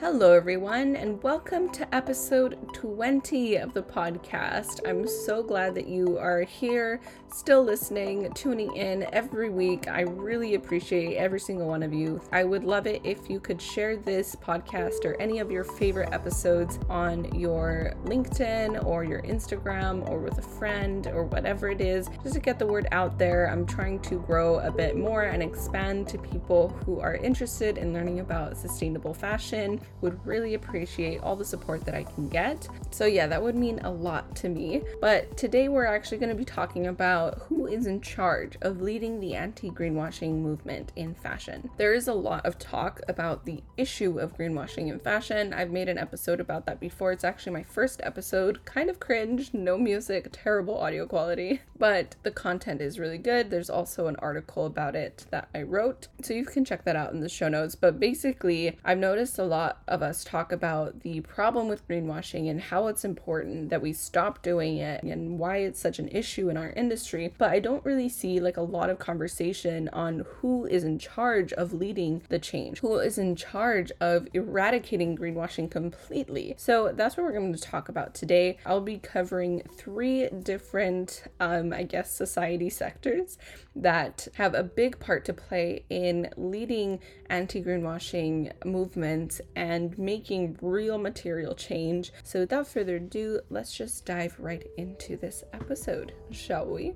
Hello, everyone, and welcome to episode 20 of the podcast. I'm so glad that you are here, still listening, tuning in every week. I really appreciate every single one of you. I would love it if you could share this podcast or any of your favorite episodes on your LinkedIn or your Instagram or with a friend or whatever it is, just to get the word out there. I'm trying to grow a bit more and expand to people who are interested in learning about sustainable fashion would really appreciate all the support that I can get. So, yeah, that would mean a lot to me. But today we're actually going to be talking about who is in charge of leading the anti greenwashing movement in fashion. There is a lot of talk about the issue of greenwashing in fashion. I've made an episode about that before. It's actually my first episode, kind of cringe, no music, terrible audio quality, but the content is really good. There's also an article about it that I wrote, so you can check that out in the show notes. But basically, I've noticed a lot of us talk about the problem with greenwashing and how it's important that we stop doing it and why it's such an issue in our industry. But I don't really see like a lot of conversation on who is in charge of leading the change, who is in charge of eradicating greenwashing completely. So that's what we're going to talk about today. I'll be covering three different, um, I guess, society sectors that have a big part to play in leading anti greenwashing movements and making real material change. So, without further ado, let's just dive right into this episode, shall we?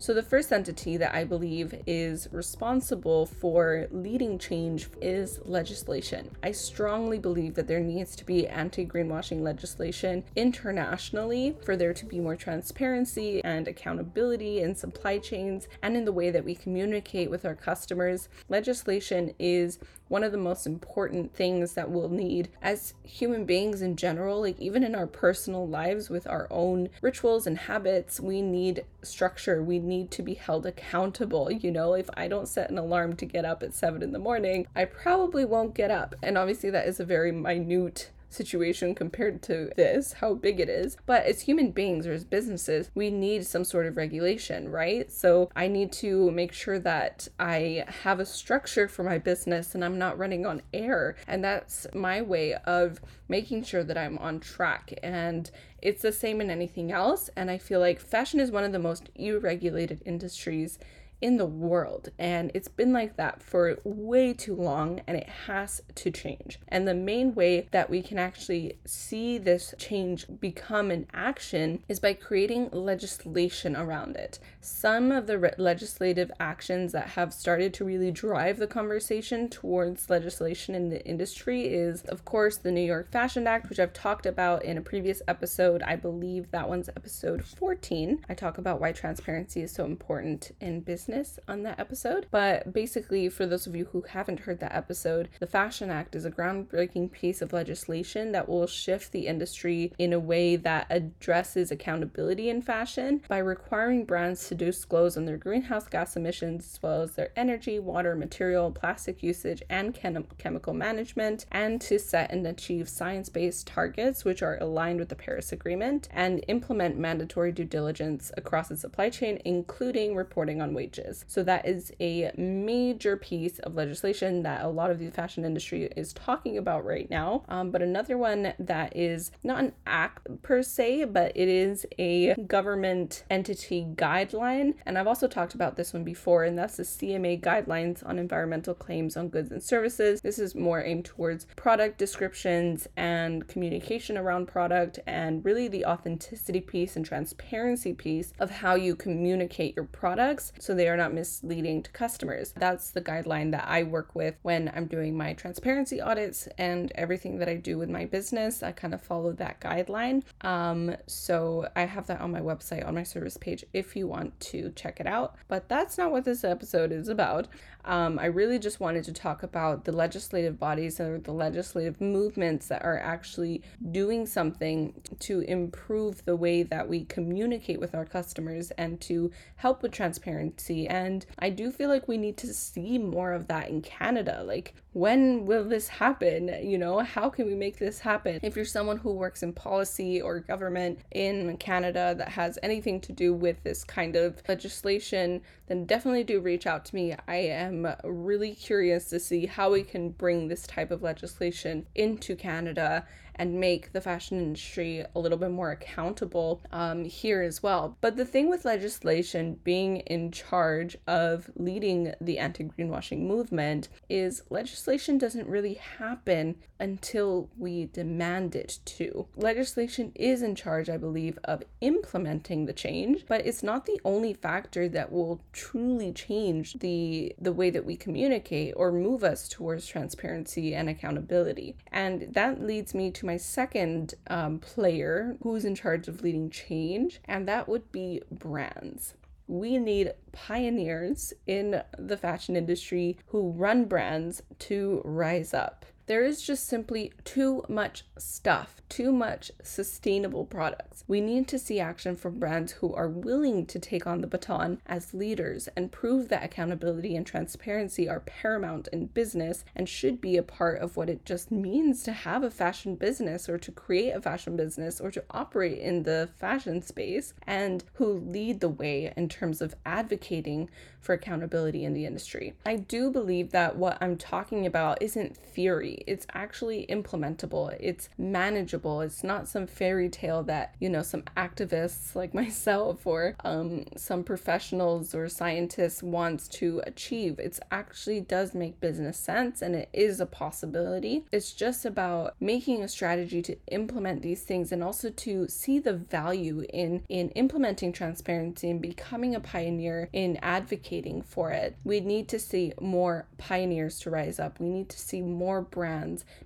So, the first entity that I believe is responsible for leading change is legislation. I strongly believe that there needs to be anti greenwashing legislation internationally for there to be more transparency and accountability in supply chains and in the way that we communicate with our customers. Legislation is one of the most important things that we'll need as human beings in general, like even in our personal lives with our own rituals and habits, we need structure. We need to be held accountable. You know, if I don't set an alarm to get up at seven in the morning, I probably won't get up. And obviously, that is a very minute situation compared to this, how big it is. But as human beings or as businesses, we need some sort of regulation, right? So I need to make sure that I have a structure for my business and I'm not running on air. And that's my way of making sure that I'm on track. And it's the same in anything else. And I feel like fashion is one of the most irregulated industries in the world. And it's been like that for way too long and it has to change. And the main way that we can actually see this change become an action is by creating legislation around it. Some of the re- legislative actions that have started to really drive the conversation towards legislation in the industry is, of course, the New York Fashion Act, which I've talked about in a previous episode. I believe that one's episode 14. I talk about why transparency is so important in business on that episode. But basically, for those of you who haven't heard that episode, the Fashion Act is a groundbreaking piece of legislation that will shift the industry in a way that addresses accountability in fashion by requiring brands to disclose on their greenhouse gas emissions as well as their energy, water, material, plastic usage, and chem- chemical management, and to set and achieve science based targets which are aligned with the Paris Agreement and implement mandatory due diligence across the supply chain, including reporting on wages wages. So that is a major piece of legislation that a lot of the fashion industry is talking about right now. Um, but another one that is not an act per se, but it is a government entity guideline. And I've also talked about this one before, and that's the CMA guidelines on environmental claims on goods and services. This is more aimed towards product descriptions and communication around product and really the authenticity piece and transparency piece of how you communicate your products so they are not misleading to customers. That's the guideline that I work with when I'm doing my transparency audits and everything that I do with my business. I kind of follow that guideline. Um, so I have that on my website, on my service page, if you want to check it out. But that's not what this episode is about. Um, I really just wanted to talk about the legislative bodies or the legislative movements that are actually doing something to improve the way that we communicate with our customers and to help with transparency. And I do feel like we need to see more of that in Canada. Like, when will this happen? You know, how can we make this happen? If you're someone who works in policy or government in Canada that has anything to do with this kind of legislation, then definitely do reach out to me. I am really curious to see how we can bring this type of legislation into Canada and make the fashion industry a little bit more accountable um, here as well. But the thing with legislation being in charge of leading the anti greenwashing movement is legislation doesn't really happen until we demand it to. Legislation is in charge, I believe, of implementing the change, but it's not the only factor that will truly change the the way that we communicate or move us towards transparency and accountability. And that leads me to my second um, player who's in charge of leading change, and that would be brands. We need pioneers in the fashion industry who run brands to rise up. There is just simply too much stuff, too much sustainable products. We need to see action from brands who are willing to take on the baton as leaders and prove that accountability and transparency are paramount in business and should be a part of what it just means to have a fashion business or to create a fashion business or to operate in the fashion space and who lead the way in terms of advocating for accountability in the industry. I do believe that what I'm talking about isn't theory, it's actually implementable, it's manageable, it's not some fairy tale that, you know, some activists like myself or um, some professionals or scientists wants to achieve. It actually does make business sense and it is a possibility. It's just about making a strategy to implement these things and also to see the value in in implementing transparency and becoming a pioneer in advocating advocating for it. We need to see more pioneers to rise up. We need to see more brands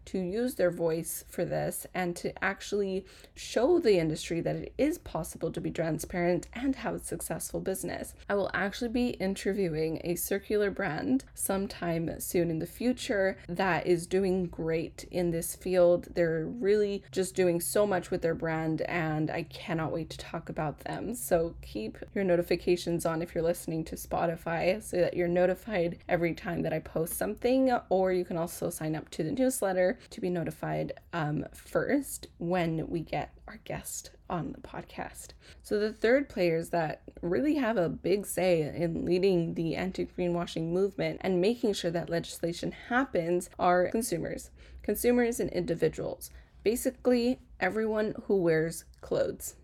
to use their voice for this and to actually show the industry that it is possible to be transparent and have a successful business. I will actually be interviewing a circular brand sometime soon in the future that is doing great in this field. They're really just doing so much with their brand, and I cannot wait to talk about them. So keep your notifications on if you're listening to Spotify Spotify so that you're notified every time that I post something, or you can also sign up to the newsletter to be notified um, first when we get our guest on the podcast. So, the third players that really have a big say in leading the anti greenwashing movement and making sure that legislation happens are consumers, consumers and individuals. Basically, everyone who wears clothes,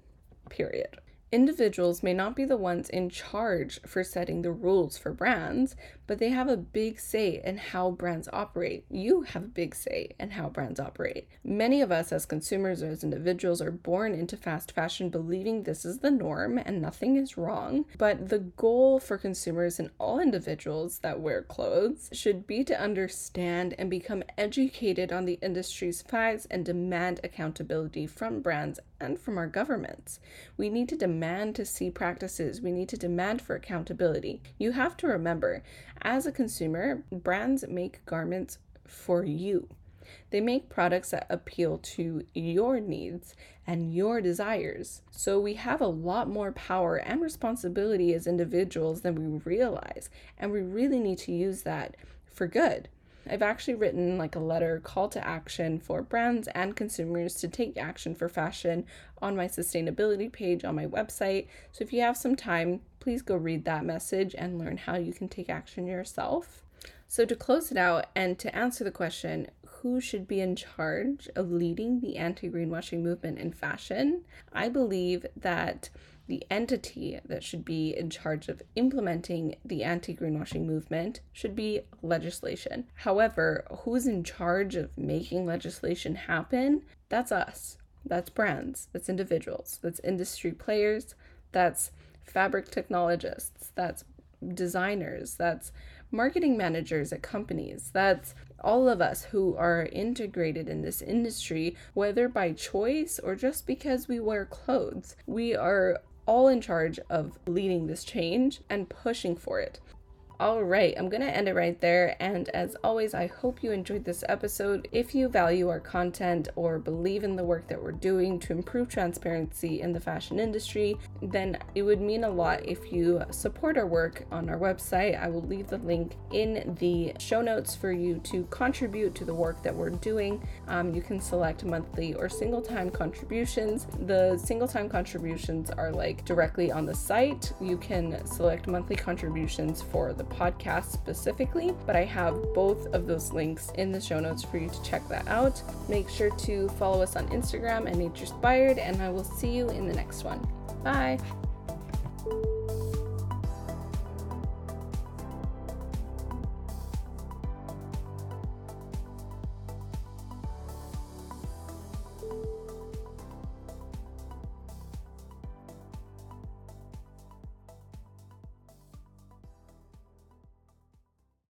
period. Individuals may not be the ones in charge for setting the rules for brands, but they have a big say in how brands operate. You have a big say in how brands operate. Many of us, as consumers or as individuals, are born into fast fashion believing this is the norm and nothing is wrong. But the goal for consumers and all individuals that wear clothes should be to understand and become educated on the industry's facts and demand accountability from brands and from our governments. We need to demand to see practices, we need to demand for accountability. You have to remember, as a consumer, brands make garments for you. They make products that appeal to your needs and your desires. So we have a lot more power and responsibility as individuals than we realize, and we really need to use that for good. I've actually written like a letter call to action for brands and consumers to take action for fashion on my sustainability page on my website. So if you have some time, please go read that message and learn how you can take action yourself. So, to close it out and to answer the question, who should be in charge of leading the anti greenwashing movement in fashion? I believe that the entity that should be in charge of implementing the anti greenwashing movement should be legislation. However, who's in charge of making legislation happen? That's us. That's brands. That's individuals. That's industry players. That's fabric technologists. That's designers. That's marketing managers at companies. That's all of us who are integrated in this industry, whether by choice or just because we wear clothes. We are all in charge of leading this change and pushing for it. All right, I'm going to end it right there. And as always, I hope you enjoyed this episode. If you value our content or believe in the work that we're doing to improve transparency in the fashion industry, then it would mean a lot if you support our work on our website. I will leave the link in the show notes for you to contribute to the work that we're doing. Um, you can select monthly or single time contributions. The single time contributions are like directly on the site. You can select monthly contributions for the podcast specifically, but I have both of those links in the show notes for you to check that out. Make sure to follow us on Instagram at Naturspired, and I will see you in the next one. Bye.